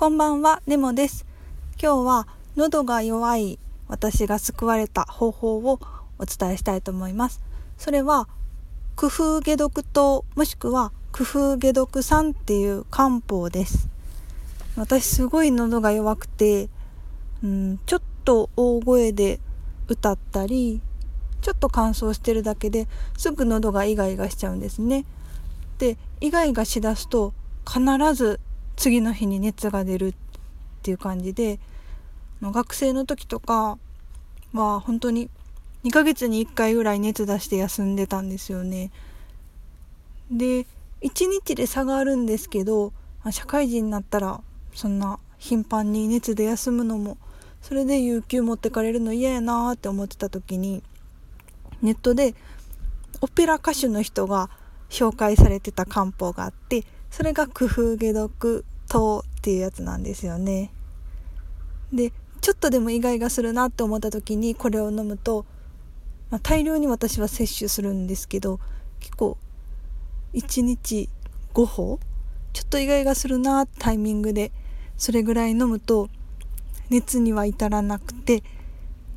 こんばんは、ネモです。今日は喉が弱い私が救われた方法をお伝えしたいと思います。それは、工夫解毒糖もしくは工夫解毒酸っていう漢方です。私すごい喉が弱くて、うん、ちょっと大声で歌ったり、ちょっと乾燥してるだけですぐ喉がイガイガしちゃうんですね。で、イガイガしだすと必ず次の日に熱が出るっていう感じで学生の時とかは本当に2ヶ月に1回ぐらい熱出して休んでたんですよね。で1日で差があるんですけど社会人になったらそんな頻繁に熱で休むのもそれで有給持ってかれるの嫌やなって思ってた時にネットでオペラ歌手の人が紹介されてた漢方があってそれが工夫解毒糖っていうやつなんですよね。でちょっとでもイガイガするなって思った時にこれを飲むと、まあ、大量に私は摂取するんですけど結構1日5歩ちょっとイガイガするなタイミングでそれぐらい飲むと熱には至らなくて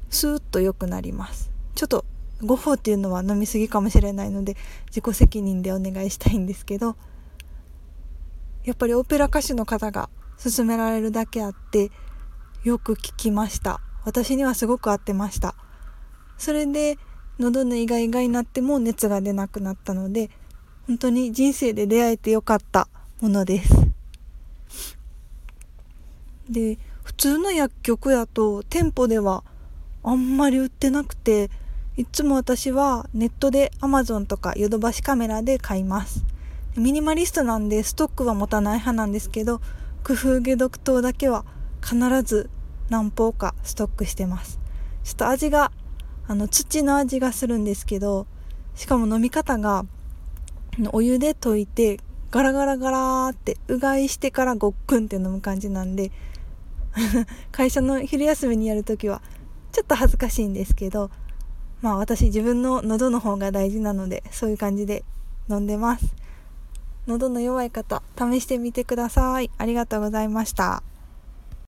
スーッと良くなりますちょっと5歩っていうのは飲み過ぎかもしれないので自己責任でお願いしたいんですけどやっぱりオペラ歌手の方が勧められるだけあってよく聞きました。私にはすごく合ってました。それで喉のイガイガになっても熱が出なくなったので本当に人生で出会えてよかったものです。で普通の薬局やと店舗ではあんまり売ってなくていつも私はネットで Amazon とかヨドバシカメラで買います。ミニマリストなんでストックは持たない派なんですけど工夫解毒糖だけは必ず何包かストックしてます。ちょっと味があの土の味がするんですけどしかも飲み方がお湯で溶いてガラガラガラーってうがいしてからごっくんって飲む感じなんで 会社の昼休みにやるときはちょっと恥ずかしいんですけどまあ私自分の喉の方が大事なのでそういう感じで飲んでます。喉の弱い方試してみてください。ありがとうございました。